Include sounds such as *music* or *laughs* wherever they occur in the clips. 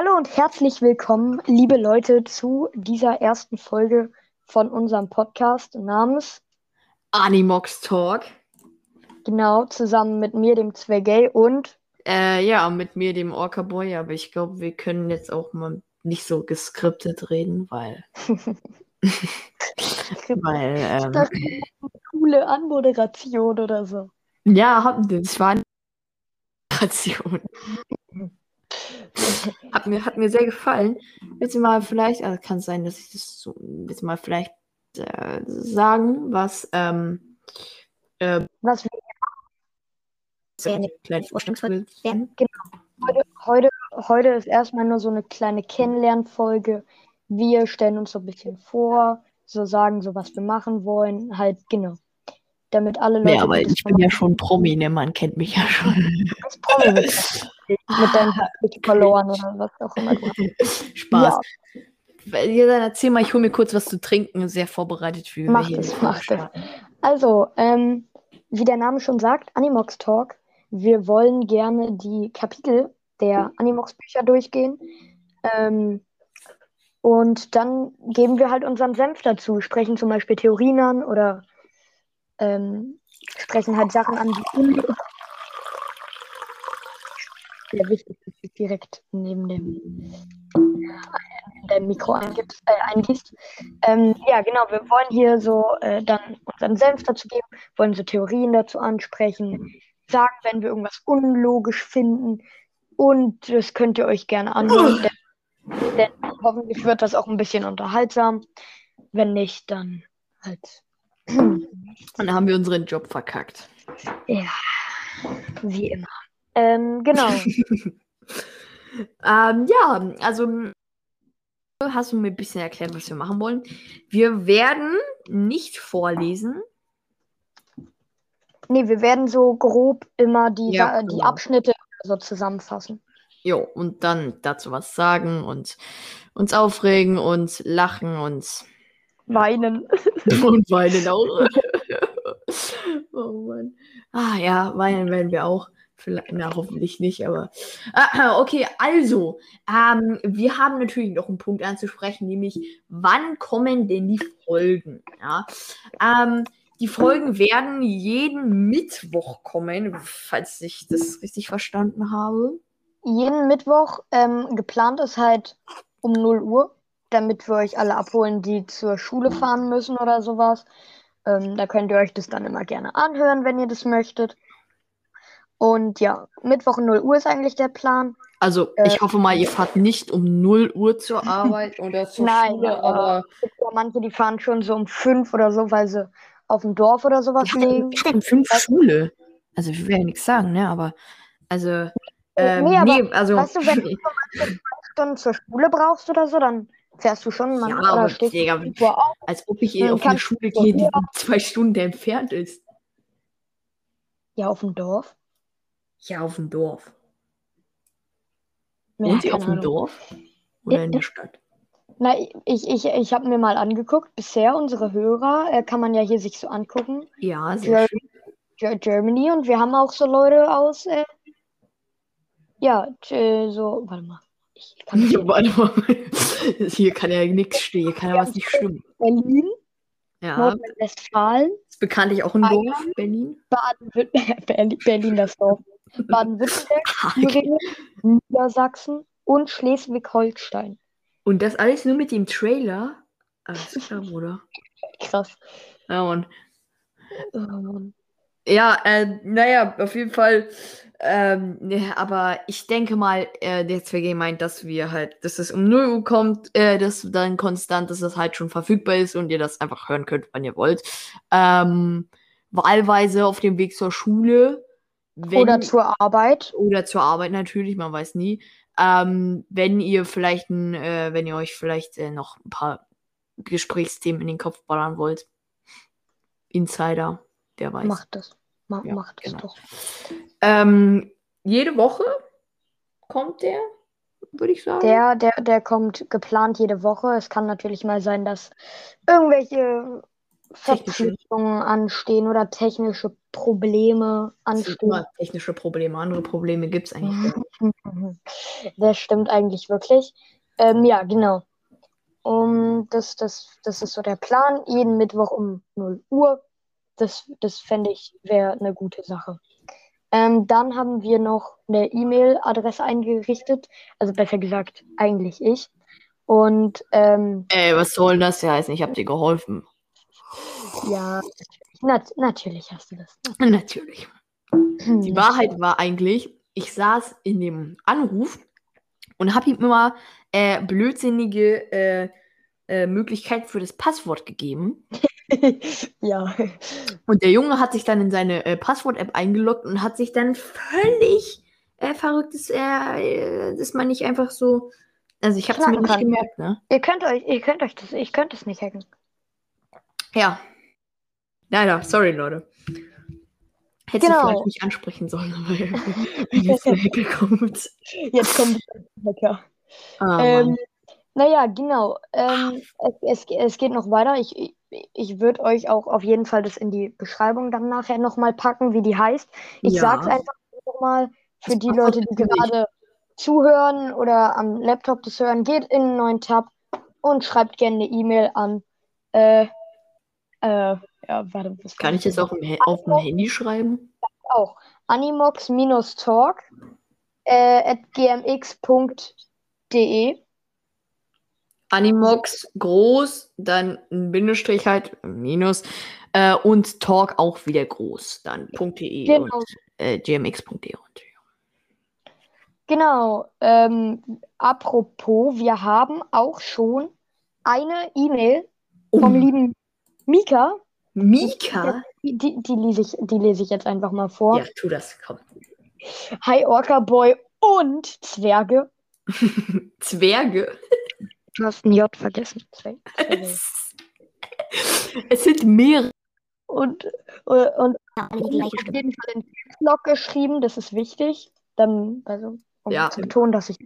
Hallo und herzlich willkommen, liebe Leute, zu dieser ersten Folge von unserem Podcast namens Animox Talk. Genau, zusammen mit mir, dem Zwergay und Äh, ja, mit mir, dem Orca Boy, aber ich glaube, wir können jetzt auch mal nicht so geskriptet reden, weil. *laughs* weil, ähm, das ist eine coole Anmoderation oder so. ja, hab- das war eine Moderation. Hat mir, hat mir sehr gefallen. Willst du mal vielleicht, also kann es sein, dass ich das so, willst du mal vielleicht äh, sagen, was, ähm, äh, Was wir so eine kleine Vorstellungsfolge werden? heute, heute, heute ist erstmal nur so eine kleine Kennenlernfolge. Wir stellen uns so ein bisschen vor, so sagen so, was wir machen wollen, halt, genau. Damit alle Leute. Ja, die ich bin ja schon Promi, ne? Man kennt mich ja schon. das Promi *laughs* mit, mit deinem Blick verloren oder was auch immer. *laughs* Spaß. Weil, Ja, dann erzähl mal, ich hole mir kurz was zu trinken. Sehr vorbereitet für Mach hier das, mach das. Also, ähm, wie der Name schon sagt, Animox Talk. Wir wollen gerne die Kapitel der Animox-Bücher durchgehen. Ähm, und dann geben wir halt unseren Senf dazu, sprechen zum Beispiel Theorien an oder ähm, sprechen halt Sachen an, die sehr wichtig dass du direkt neben dem, dem Mikro eingibst, äh, eingießt. Ähm, ja, genau, wir wollen hier so äh, dann unseren Senf dazu geben, wollen so Theorien dazu ansprechen, sagen, wenn wir irgendwas unlogisch finden. Und das könnt ihr euch gerne anhören, denn, denn hoffentlich wird das auch ein bisschen unterhaltsam. Wenn nicht, dann halt. Dann haben wir unseren Job verkackt. Ja, wie immer. Ähm, genau. *laughs* Ähm, ja, also hast du mir ein bisschen erklärt, was wir machen wollen. Wir werden nicht vorlesen. Nee, wir werden so grob immer die, Ja, die genau. Abschnitte so zusammenfassen. Jo, und dann dazu was sagen und uns aufregen und lachen und, Weinen. *laughs* und weinen auch. *laughs* oh Mann. Ah ja, weinen werden wir auch. Vielleicht, na, hoffentlich nicht, aber. Ah, *clears throat* okay, also, ähm, wir haben natürlich noch einen Punkt anzusprechen, nämlich, wann kommen denn die Folgen? Ja, ähm, die Folgen werden jeden Mittwoch kommen, falls ich das richtig verstanden habe. Jeden Mittwoch ähm, geplant ist halt um 0 Uhr, damit wir euch alle abholen, die zur Schule fahren müssen oder sowas. Ähm, da könnt ihr euch das dann immer gerne anhören, wenn ihr das möchtet. Und ja, Mittwoch um 0 Uhr ist eigentlich der Plan. Also, Äh, ich hoffe mal, ihr fahrt nicht um 0 Uhr zur Arbeit *laughs* oder zur Nein, Schule, aber- aber. Es gibt ja manche, die fahren schon so um 5 oder so, weil sie auf dem Dorf oder sowas liegen. Ich hatte um 5 Schule. Also, ich will ja nichts sagen, ne, aber. Also. Ähm, nee, nee, aber also. weißt du, wenn du *laughs* zwei Stunden zur Schule brauchst oder so, dann fährst du schon mal Ja, aber, Digga, 5 Uhr auf. als ob ich Dann auf eine Schule gehe, die zwei Stunden entfernt ist. Ja, auf dem Dorf. Ja, auf dem Dorf. Ja, Wohnt keine auf dem. Dorf? Oder in der Ja. Stadt? Na, ich, ich, ich habe mir mal angeguckt, bisher unsere Hörer, äh, kann man ja hier sich so angucken, Ja, sehr Ger schön. Ger Germany und wir haben auch so Leute aus, äh, ja, äh, so, warte mal, ich kann Ja, *laughs* hier nicht. warte mal. *laughs* Hier kann ja nichts stehen, hier kann ja was nicht stimmen. Berlin, Ja, Nordrhein-Westfalen, ist bekanntlich auch ein Bayern. Dorf, Berlin. Baden-Württemberg, *laughs* Berlin, Berlin das Dorf, Baden-Württemberg, *laughs* Thüringen, Niedersachsen und Schleswig-Holstein. Und das alles nur mit dem Trailer? Alles klar, Bruder. Krass. Ja, Oh Mann. Ja, äh, naja, auf jeden Fall. Ähm, ne, aber ich denke mal, äh, der ZWG meint, dass wir halt, dass es um 0 Uhr kommt, äh, dass dann konstant, dass das halt schon verfügbar ist und ihr das einfach hören könnt, wann ihr wollt. Ähm, wahlweise auf dem Weg zur Schule. Wenn, Oder zur Arbeit. oder zur Arbeit natürlich, man weiß nie. Ähm, wenn ihr vielleicht äh, wenn ihr euch vielleicht äh, noch ein paar Gesprächsthemen in den Kopf ballern wollt. Insider, der weiß. Macht das. Ma Ja, macht es genau. doch. Ähm, jede Woche kommt der, würde ich sagen. Der, der, der kommt geplant jede Woche. Es kann natürlich mal sein, dass irgendwelche Verpflichtungen anstehen oder technische Probleme anstehen. technische Probleme. Andere Probleme gibt es eigentlich gar nicht. *laughs* Das stimmt eigentlich wirklich. Ähm, ja, genau. Um, das, das, das ist so der Plan. Jeden Mittwoch um 0 Uhr. Das, das fände ich wäre eine gute Sache. Ähm, dann haben wir noch eine E-Mail-Adresse eingerichtet. Also besser gesagt, eigentlich ich. Und ähm, Ey, was soll das heißen? Ich habe dir geholfen. Ja, nat natürlich hast du das. *laughs* Natürlich. Die Hm, Wahrheit war eigentlich, ich saß in dem Anruf und habe ihm immer äh, blödsinnige äh, äh, Möglichkeiten für das Passwort gegeben. *laughs* ja. Und der Junge hat sich dann in seine äh, Passwort-App eingeloggt und hat sich dann völlig äh, verrücktes, äh, das meine ich einfach so. Also ich habe es mir nicht gemerkt, ne? Ihr könnt euch, ihr könnt euch das, ich könnte es nicht hacken. Ja. Leider, sorry, Leute. Hätte Genau. vielleicht nicht ansprechen sollen, aber jetzt der Hacker kommt. Jetzt kommt der Hacker. Ah, Ähm, naja, genau. Ähm, es, es, es geht noch weiter. Ich, ich, ich würde euch auch auf jeden Fall das in die Beschreibung dann nachher nochmal packen, wie die heißt. Ich Ja. sag's einfach nochmal für Das die Leute, die ich. gerade zuhören oder am Laptop das hören. Geht in einen neuen Tab und schreibt gerne eine E-Mail an. Äh, äh, ja, warte, was Kann ich das auf dem, auf dem Handy schreiben? auch? Animox-talk äh, at gmx.de. Animox groß, dann ein Bindestrich halt, Minus, äh, und Talk auch wieder groß, dann .de Genau. und äh, gmx.de. Und, Genau. Ähm, apropos, wir haben auch schon eine E-Mail vom oh, lieben Mika. Mika? Die, die, die, lese ich, die lese ich jetzt einfach mal vor. Ja, tu das, komm. Hi Orca Boy und Zwerge. *laughs* Zwerge. Du hast ein J vergessen. Zwerge. Es, *laughs* es sind mehrere. Und, und, und Ja, auf jeden Fall den Blog geschrieben, das ist wichtig. Dann, also, um Ja. zu betonen, dass ich,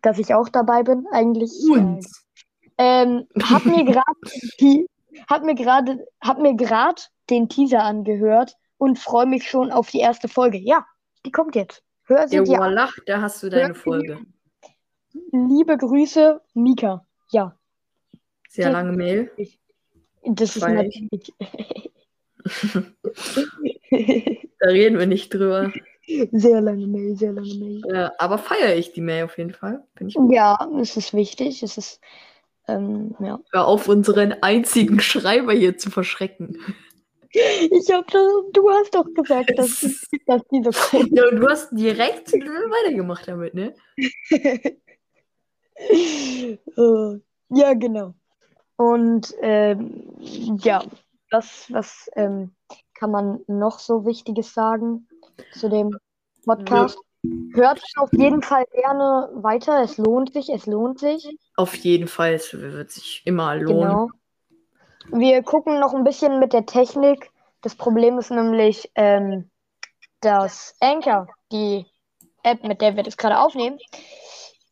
dass ich auch dabei bin, eigentlich. Und Ähm, hab mir *laughs* gerade die, hab mir gerade, hab mir gerade den Teaser angehört und freue mich schon auf die erste Folge. Ja, die kommt jetzt. Hör sie der dir an. Wallach, da hast du deine Folge. Liebe Grüße, Mika. Ja, Sehr lange Mail. das ist natürlich. *laughs* Da reden wir nicht drüber. sehr lange Mail, sehr lange Mail. Äh, aber feiere ich die Mail auf jeden Fall. Ja, es ist wichtig. Es ist, ähm, ja. Hör auf, unseren einzigen Schreiber hier zu verschrecken. Ich hab das, du hast doch gesagt, dass, *laughs* dass die so Ja, und du hast direkt weitergemacht damit, ne? Äh, *laughs* ja, genau. Und ähm, ja, was, was ähm, kann man noch so Wichtiges sagen zu dem Podcast? Hört auf jeden Fall gerne weiter. Es lohnt sich, es lohnt sich. Auf jeden Fall, es wird sich immer lohnen. Genau. Wir gucken noch ein bisschen mit der Technik. Das Problem ist nämlich, ähm, dass Anchor, die App, mit der wir das gerade aufnehmen,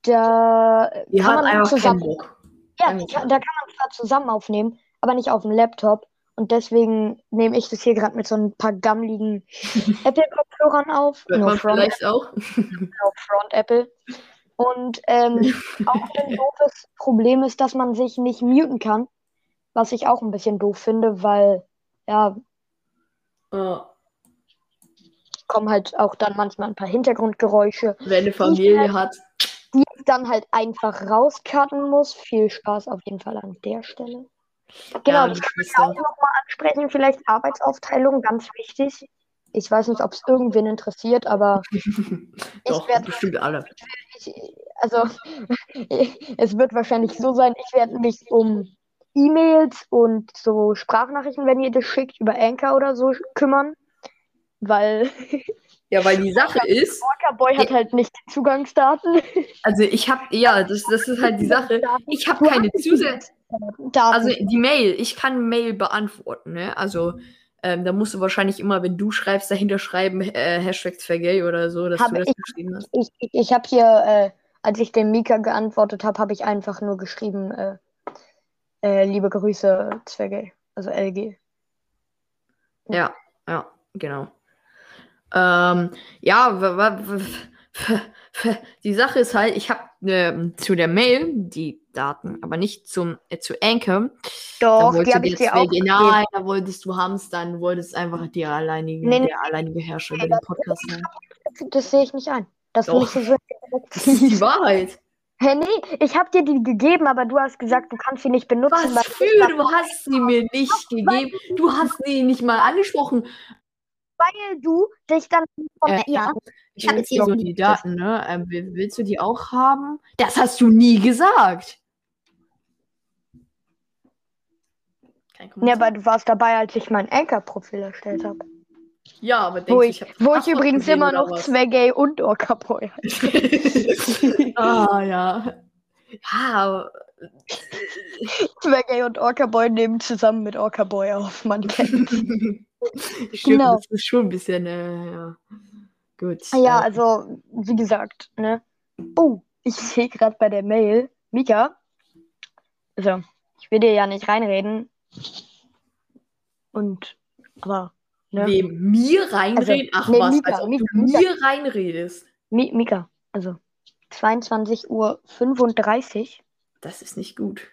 da Die kann man einfach zusammen, Bock. ja, kann, da kann man zwar zusammen aufnehmen, aber nicht auf dem Laptop. Und deswegen nehme ich das hier gerade mit so ein paar gammeligen *laughs* Apple-Kopfhörern auf. Hört No front, vielleicht auch. no front Apple. Und ähm, *laughs* auch ein doofes Problem ist, dass man sich nicht muten kann. Was ich auch ein bisschen doof finde, weil ja, Äh, kommen halt auch dann manchmal ein paar Hintergrundgeräusche, wer eine Familie hat. die ich dann halt einfach rauscutten muss. Viel Spaß auf jeden Fall an der Stelle. Genau, Ja, das kann ich auch nochmal ansprechen, vielleicht Arbeitsaufteilung, ganz wichtig. Ich weiß nicht, ob es irgendwen interessiert, aber *laughs* Doch, werd- bestimmt alle. Ich, also *laughs* es wird wahrscheinlich so sein, ich werde mich um E-Mails und so Sprachnachrichten, wenn ihr das schickt, über Anchor oder so kümmern, weil *laughs* Ja, weil die Sache ist, Walker Boy hat halt nicht Zugangsdaten. also ich habe, ja, das, das ist halt die Sache. Ich habe keine Zusatz. Daten. Also die Mail, ich kann Mail beantworten, ne? Also ähm, da musst du wahrscheinlich immer, wenn du schreibst, dahinter schreiben, äh, Hashtag Vergay oder so, dass Habe du das ich- geschrieben hast. ich ich, ich habe hier, äh, als ich dem Mika geantwortet habe, habe ich einfach nur geschrieben, äh, äh, liebe Grüße, Zwerge. Also LG. Ja, ja, genau. Ähm, ja, die Sache ist halt, ich habe ähm, zu der Mail die Daten, aber nicht zum äh, zu Anchor. Doch, die habe du ich dir auch. Nein, da wolltest du hamstern, wolltest einfach die alleinige, Nee, nee. der alleinige Herrscher über den Podcast sein. Das sehe ich nicht ein. Das Doch. so *laughs* Das ist die Wahrheit. Hä, nee, ich habe dir die gegeben, aber du hast gesagt, du kannst sie nicht benutzen. Was für? Du hast sie mir nicht gegeben. Du hast sie nicht mal angesprochen. Weil du dich dann von Äh, ja. Ich habe jetzt hier so die Daten, ne? Ähm, will- willst du die auch haben? Das hast du nie gesagt. Kein Ja, aber du warst dabei, als ich mein Anchor-Profil erstellt habe. ja, aber Wo denkst ich, du, ich wo ich übrigens immer noch? Zwegay und Orca-Boy *laughs* *laughs* ah, ja. Ja, aber Zwegay und Orca-Boy nehmen zusammen mit Orca-Boy auf, man kennt. *laughs* *laughs* Stimmt, Genau. das ist schon ein bisschen, äh, ja. Gut. Ja, äh, also, wie gesagt, ne? Oh, ich *laughs* sehe gerade bei der Mail, Mika, also, ich will dir ja nicht reinreden. Und, aber, ne? Wem mir reinreden? Ach nee, was, Mika, als ob Mika, du Mika. mir reinredest. Mi Mika, also, 22 Uhr 35. Das ist nicht gut.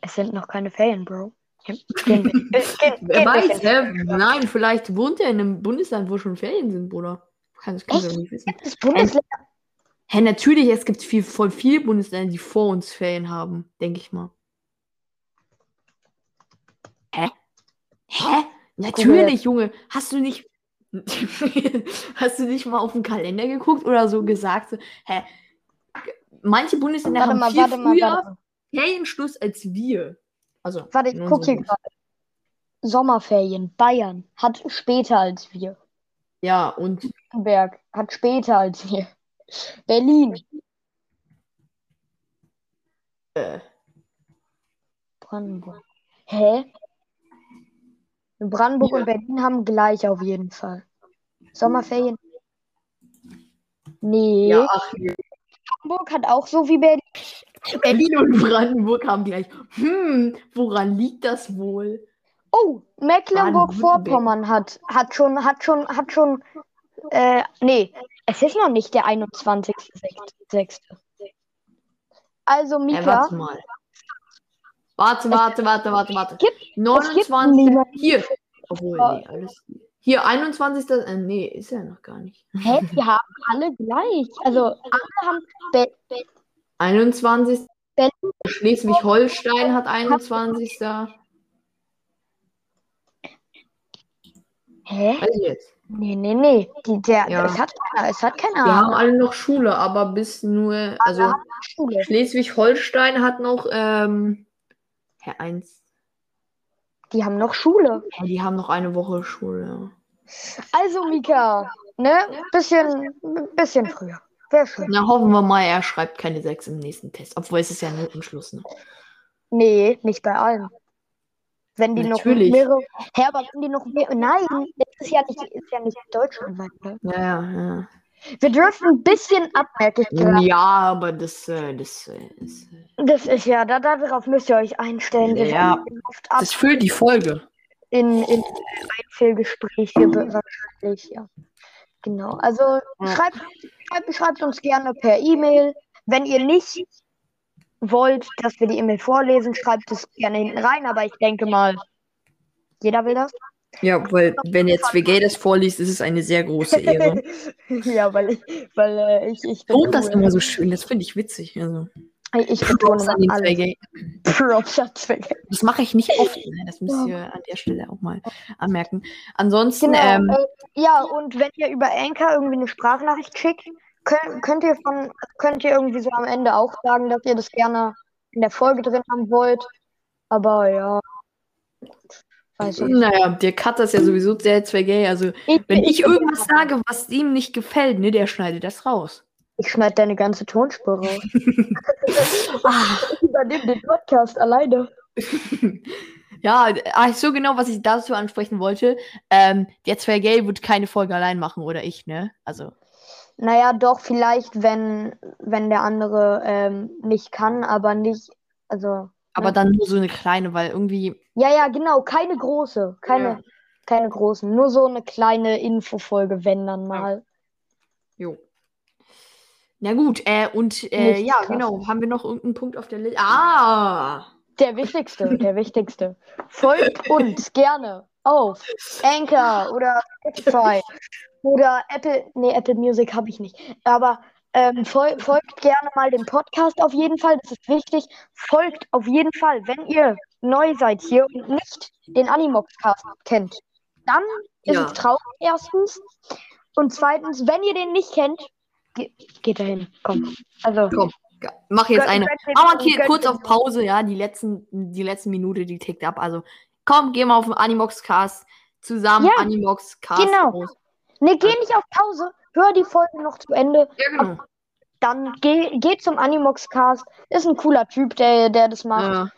Es sind noch keine Ferien, Bro. *laughs* Wer weiß, früher. Nein, vielleicht wohnt er in einem Bundesland, wo schon Ferien sind, Bruder. Kann, das kannst du nicht wissen. Das Bundesland Hä, natürlich, es gibt viel, voll viele Bundesländer, die vor uns Ferien haben, denke ich mal. Hä? Hä? Natürlich, Junge. Hast du nicht. *laughs* hast du nicht mal auf den Kalender geguckt oder so gesagt? Hä? Manche Bundesländer Warte haben mal, viel warte früher mal. Ferienschluss als wir. Also, Warte, ich in guck hier gerade. Sommerferien. Bayern hat später als wir. Ja, und Berg hat später als wir. Berlin. äh, Brandenburg. Hä? Brandenburg Ja. und Berlin haben gleich auf jeden Fall. Sommerferien? Nee. ja, ach, Hamburg hat auch so wie Berlin. *laughs* Berlin und Brandenburg haben gleich. Hm, woran liegt das wohl? Oh, Mecklenburg-Vorpommern hat, hat schon, hat schon, hat schon, äh, nee, es ist noch nicht der 21.06. Also, Äh, Mika, warte mal. Warte, warte, warte, warte, warte. gibt- es gibt 29. niemanden- Hier. Obwohl, nee, alles. Hier, 21. Äh, nee, ist ja noch gar nicht. hä, *laughs* die haben alle gleich. Also, alle haben, Be 21. Berlin. Schleswig-Holstein hat 21. hä? Also jetzt. Nee, nee, nee, die, der, Ja. es hat keiner, es hat keiner Wir haben alle noch Schule, aber bis nur. Also. Schleswig-Holstein hat noch. Ähm, Hä, eins. Die haben noch Schule. Hä, die haben noch eine Woche Schule. Also, Mika, ne, bisschen, bisschen früher. Wäre schön. Na, hoffen wir mal, er schreibt keine 6 im nächsten Test. Obwohl es ist ja Notenschluss, ne? Nee, nicht bei allen. Wenn die Natürlich. noch mehrere. Hä, aber wenn die noch mehr. Nein, das ist ja nicht, ist ja nicht deutschlandweit. Ne? Ja, ja, ja. Wir dürfen ein bisschen abmerken. Ja, aber das, äh, das, äh, ist, äh, Das ist ja, da, darauf müsst ihr euch einstellen. Wir Ja. das füllt die Folge. in, in Einzelgespräche wahrscheinlich, ja. Genau. Also Ja. schreibt, schreibt, schreibt uns gerne per E-Mail. Wenn ihr nicht wollt, dass wir die E-Mail vorlesen, schreibt es gerne hinten rein, aber ich denke mal, jeder will das. Ja, weil wenn jetzt WG das vorliest, ist es eine sehr große Ehre. *laughs* ja, weil ich, weil äh, ich, ich Und das betone- immer so schön, das finde ich witzig. Also. Ich betone an den alles. 2G. Props an 2G. Das mache ich nicht oft, ne? das müsst ihr an der Stelle auch mal anmerken. Ansonsten, Genau. ähm, äh, ja, und wenn ihr über Anchor irgendwie eine Sprachnachricht schickt, könnt, könnt ihr von könnt ihr irgendwie so am Ende auch sagen, dass ihr das gerne in der Folge drin haben wollt. Aber ja. Weiß ich. naja, der Cutter ist ja sowieso sehr 2G. Also, Ich, wenn ich ich, irgendwas sage, was ihm nicht gefällt, ne, der schneidet das raus. Ich schneide deine ganze Tonspur raus. *laughs* Ich übernehme den Podcast alleine. *laughs* ja, ah, so genau, was ich dazu ansprechen wollte. Ähm, der 2G wird keine Folge allein machen, oder ich, ne? Also, Naja, doch, vielleicht, wenn, wenn der andere ähm, nicht kann, aber nicht, also Aber dann nur so eine kleine, weil irgendwie. Ja, ja, genau, keine große. Keine, Ja. keine großen. Nur so eine kleine Infofolge, wenn dann mal. Jo. Na gut, äh, und äh, ja, krasses. genau. Haben wir noch irgendeinen Punkt auf der Liste? Ah! Der wichtigste, der wichtigste. Folgt uns gerne auf Anchor oder Spotify oder Apple. Nee, Apple Music habe ich nicht. Aber ähm, fol folgt gerne mal dem Podcast auf jeden Fall. Das ist wichtig. Folgt auf jeden Fall, wenn ihr neu seid hier und nicht den Animox-Cast kennt. Dann ist Ja. es traurig, erstens. Und zweitens, wenn ihr den nicht kennt, ge geht dahin. Komm. Also, Komm, mach jetzt eine. Mach mal hier kurz auf Pause, ja. Die letzten, die letzten Minute, die tickt ab. Also, komm, geh mal auf den Animox-Cast zusammen. Ja, Animox-Cast. genau. groß. nee, geh nicht auf Pause. Hör die Folge noch zu Ende. Ja, genau. Dann geh, geh zum Animox-Cast. Ist ein cooler Typ, der, der das macht. Ja.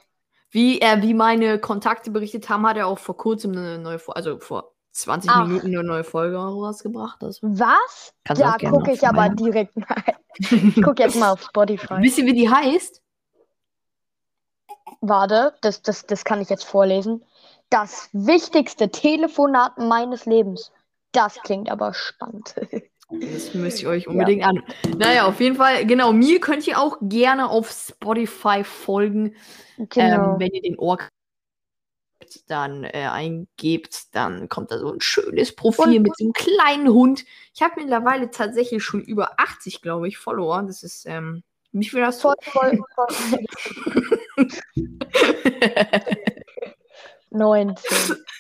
Wie, äh, wie meine Kontakte berichtet haben, hat er auch vor kurzem eine neue Folge, also vor 20 Ach. Minuten eine neue Folge rausgebracht. Das Was? Kannst Da gucke mal ich aber direkt mal. Ich gucke jetzt mal auf Spotify. Wisst ihr, wie die heißt? Warte, das, das, das kann ich jetzt vorlesen. Das wichtigste Telefonat meines Lebens. Das klingt aber spannend. Das müsst ihr euch unbedingt an. Naja, auf jeden Fall, genau, mir könnt ihr auch gerne auf Spotify folgen. Genau. Ähm, wenn ihr den Org dann äh, eingebt, dann kommt da so ein schönes Profil Und- mit so einem kleinen Hund. Ich habe mittlerweile tatsächlich schon über 80, glaube ich, Follower. Das ist, ähm, wie viel du? voll, voll, voll. *laughs* 19.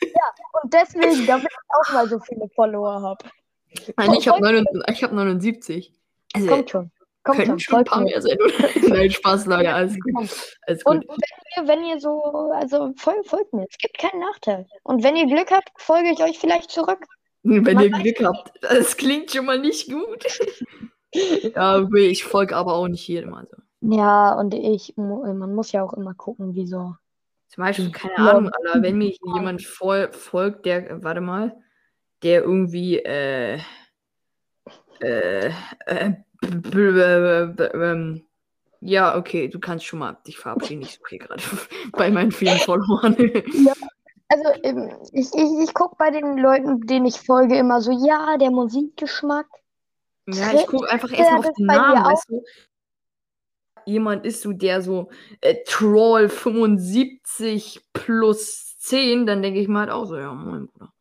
Ja, und deswegen, damit ich auch mal so viele Follower habe. Nein, ich habe 79, hab 79. Also, Kommt schon. Kommt können schon. ein Folgt paar mir. mehr sein. oder? *laughs* Nein, Spaß, Leute, alles gut. Kommt. Alles gut. Und wenn ihr, wenn ihr so, also fol folgt mir, es gibt keinen Nachteil. Und wenn ihr Glück habt, folge ich euch vielleicht zurück. Wenn Man ihr Glück habt. Das klingt schon mal nicht gut. *laughs* ja, ich folge aber auch nicht jedem. Also. Ja, und ich, man muss ja auch immer gucken, wieso. Zum Beispiel, keine Ja. Ahnung, Alter, wenn mir jemand fol folgt, der, warte mal, der irgendwie, äh, äh, äh, ähm, ja, okay, du kannst schon mal dich verabschieden. Ich suche gerade *laughs* bei meinen vielen Followern. *laughs* Also, ähm, ich, ich, ich gucke bei den Leuten, denen ich folge, immer so, ja, der Musikgeschmack. Ja, ich gucke einfach Ja, erstmal auf den Namen, weißt du? Jemand ist so, der so äh, Troll 75 plus 10, dann denke ich mir halt auch so, ja, moin, Bruder.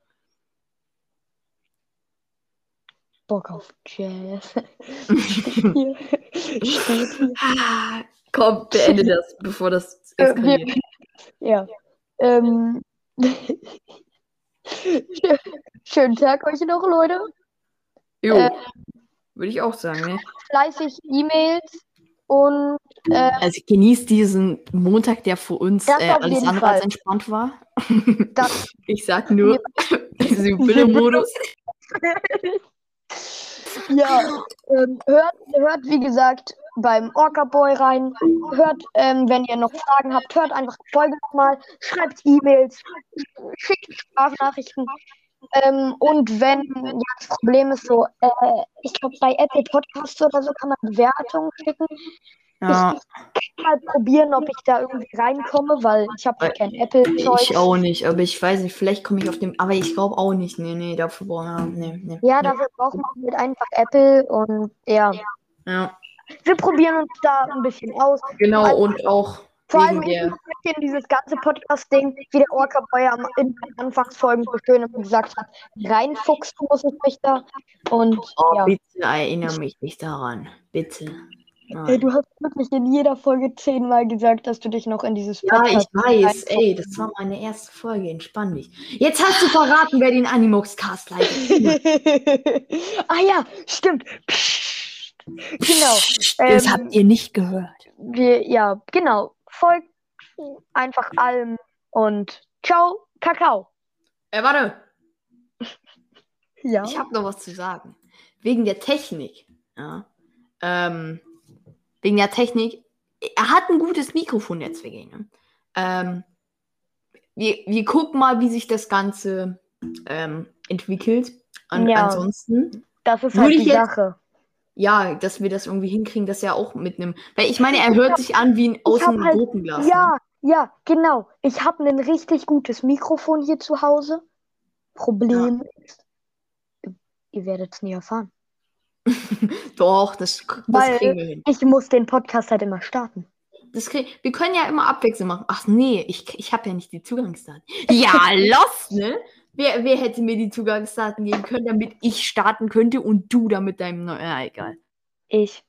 Bock auf Jazz. *laughs* Komm, beende das, bevor das Äh, eskaliert. wir, ja. Ähm. *laughs* Schönen Tag euch noch, Leute. Jo, äh, würde ich auch sagen, ne? Fleißig E-Mails und äh, Also genießt diesen Montag, der für uns äh, alles andere als Fall. entspannt war. das *laughs* Ich sag nur, Sibylle-Modus. Ja, ähm, hört, hört, wie gesagt, beim Orca Boy rein. Hört, ähm, wenn ihr noch Fragen habt, hört einfach die Folge nochmal. Schreibt E-Mails, schickt Sprachnachrichten. Ähm, und wenn, ja, das Problem ist so, äh, ich glaube, bei Apple Podcasts oder so kann man Bewertungen schicken. Ja, Ich kann mal probieren, ob ich da irgendwie reinkomme, weil ich habe ja kein Apple-Zeug. ich auch nicht, aber ich weiß nicht, vielleicht komme ich auf dem, aber ich glaube auch nicht. Nee, nee, dafür brauchen wir, nee, nee. Ja, nee. dafür braucht man halt einfach Apple und ja, Ja, wir probieren uns da ein bisschen aus. genau, Also, und auch Vor allem ich der, ein bisschen dieses ganze Podcast-Ding, wie der Orca Boy am in den Anfangsfolgen so schön gesagt hat, reinfuchsen muss ich mich da. Und oh, ja. bitte erinnere mich nicht daran. Bitte. Ey, Nein. du hast wirklich in jeder Folge zehnmal gesagt, dass du dich noch in dieses Ja, ich weiß, ey, das war meine erste Folge, entspann dich. Jetzt hast du verraten, wer den Animox-Cast leitet. *laughs* ah ja, stimmt. Psst. Genau. Das Ähm, habt ihr nicht gehört. wir, ja, genau. Folgt einfach allem und ciao, Kakao. Äh, warte, Ja. ich habe noch was zu sagen. Wegen der Technik, ja, ähm, wegen der Technik, er hat ein gutes Mikrofon deswegen. Ne? Ähm, wir, wir gucken mal, wie sich das Ganze ähm, entwickelt. Und Ja. ansonsten, Das ist halt die jetzt- Sache. ja, dass wir das irgendwie hinkriegen, dass er auch mit einem. Weil ich meine, er hört sich an wie ein aus hab einem halt- Gurkenglas. Ja, Ne? Ja, genau. Ich habe ein richtig gutes Mikrofon hier zu Hause. Problem ist, ihr werdet es nie erfahren. *laughs* Doch, das, das Weil kriegen wir hin. ich muss den Podcast halt immer starten. Das krieg, wir können ja immer abwechselnd machen. Ach nee, ich, ich habe ja nicht die Zugangsdaten. Ja, *laughs* los, ne? Wer, wer hätte mir die Zugangsdaten geben können, damit ich starten könnte und du dann mit deinem neuen. Ja, egal. Ich.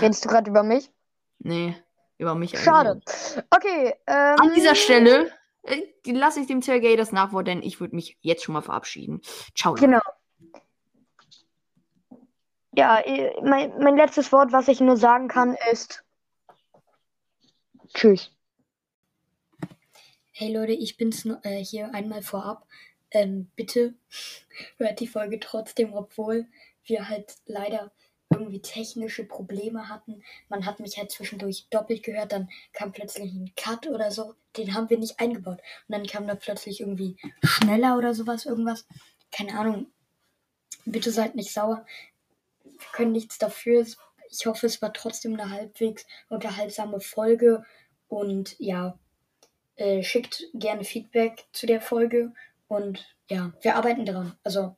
Redest du gerade über mich? Nee, über mich eigentlich Schade. nicht. Okay. Ähm, An dieser Stelle äh, lasse ich dem Sergei das Nachwort, denn ich würde mich jetzt schon mal verabschieden. Ciao. Genau. Ja, mein, mein letztes Wort, was ich nur sagen kann, ist Tschüss. Hey Leute, ich bin's äh, hier einmal vorab. Ähm, bitte *laughs* hört die Folge trotzdem, obwohl wir halt leider irgendwie technische Probleme hatten. Man hat mich halt zwischendurch doppelt gehört, dann kam plötzlich ein Cut oder so. Den haben wir nicht eingebaut. Und dann kam da plötzlich irgendwie schneller oder sowas, irgendwas. Keine Ahnung. Bitte seid nicht sauer. Wir können nichts dafür. Ich hoffe, es war trotzdem eine halbwegs unterhaltsame Folge. Und ja, äh, schickt gerne Feedback zu der Folge. Und ja, wir arbeiten dran. Also,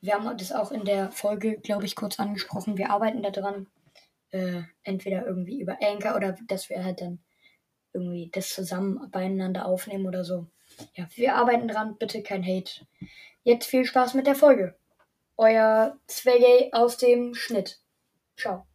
wir haben das auch in der Folge, glaube ich, kurz angesprochen. Wir arbeiten daran. Äh, entweder irgendwie über Anchor oder dass wir halt dann irgendwie das zusammen beieinander aufnehmen oder so. Ja, wir arbeiten dran. Bitte kein Hate. Jetzt viel Spaß mit der Folge. Euer Zwegay aus dem Schnitt. Ciao.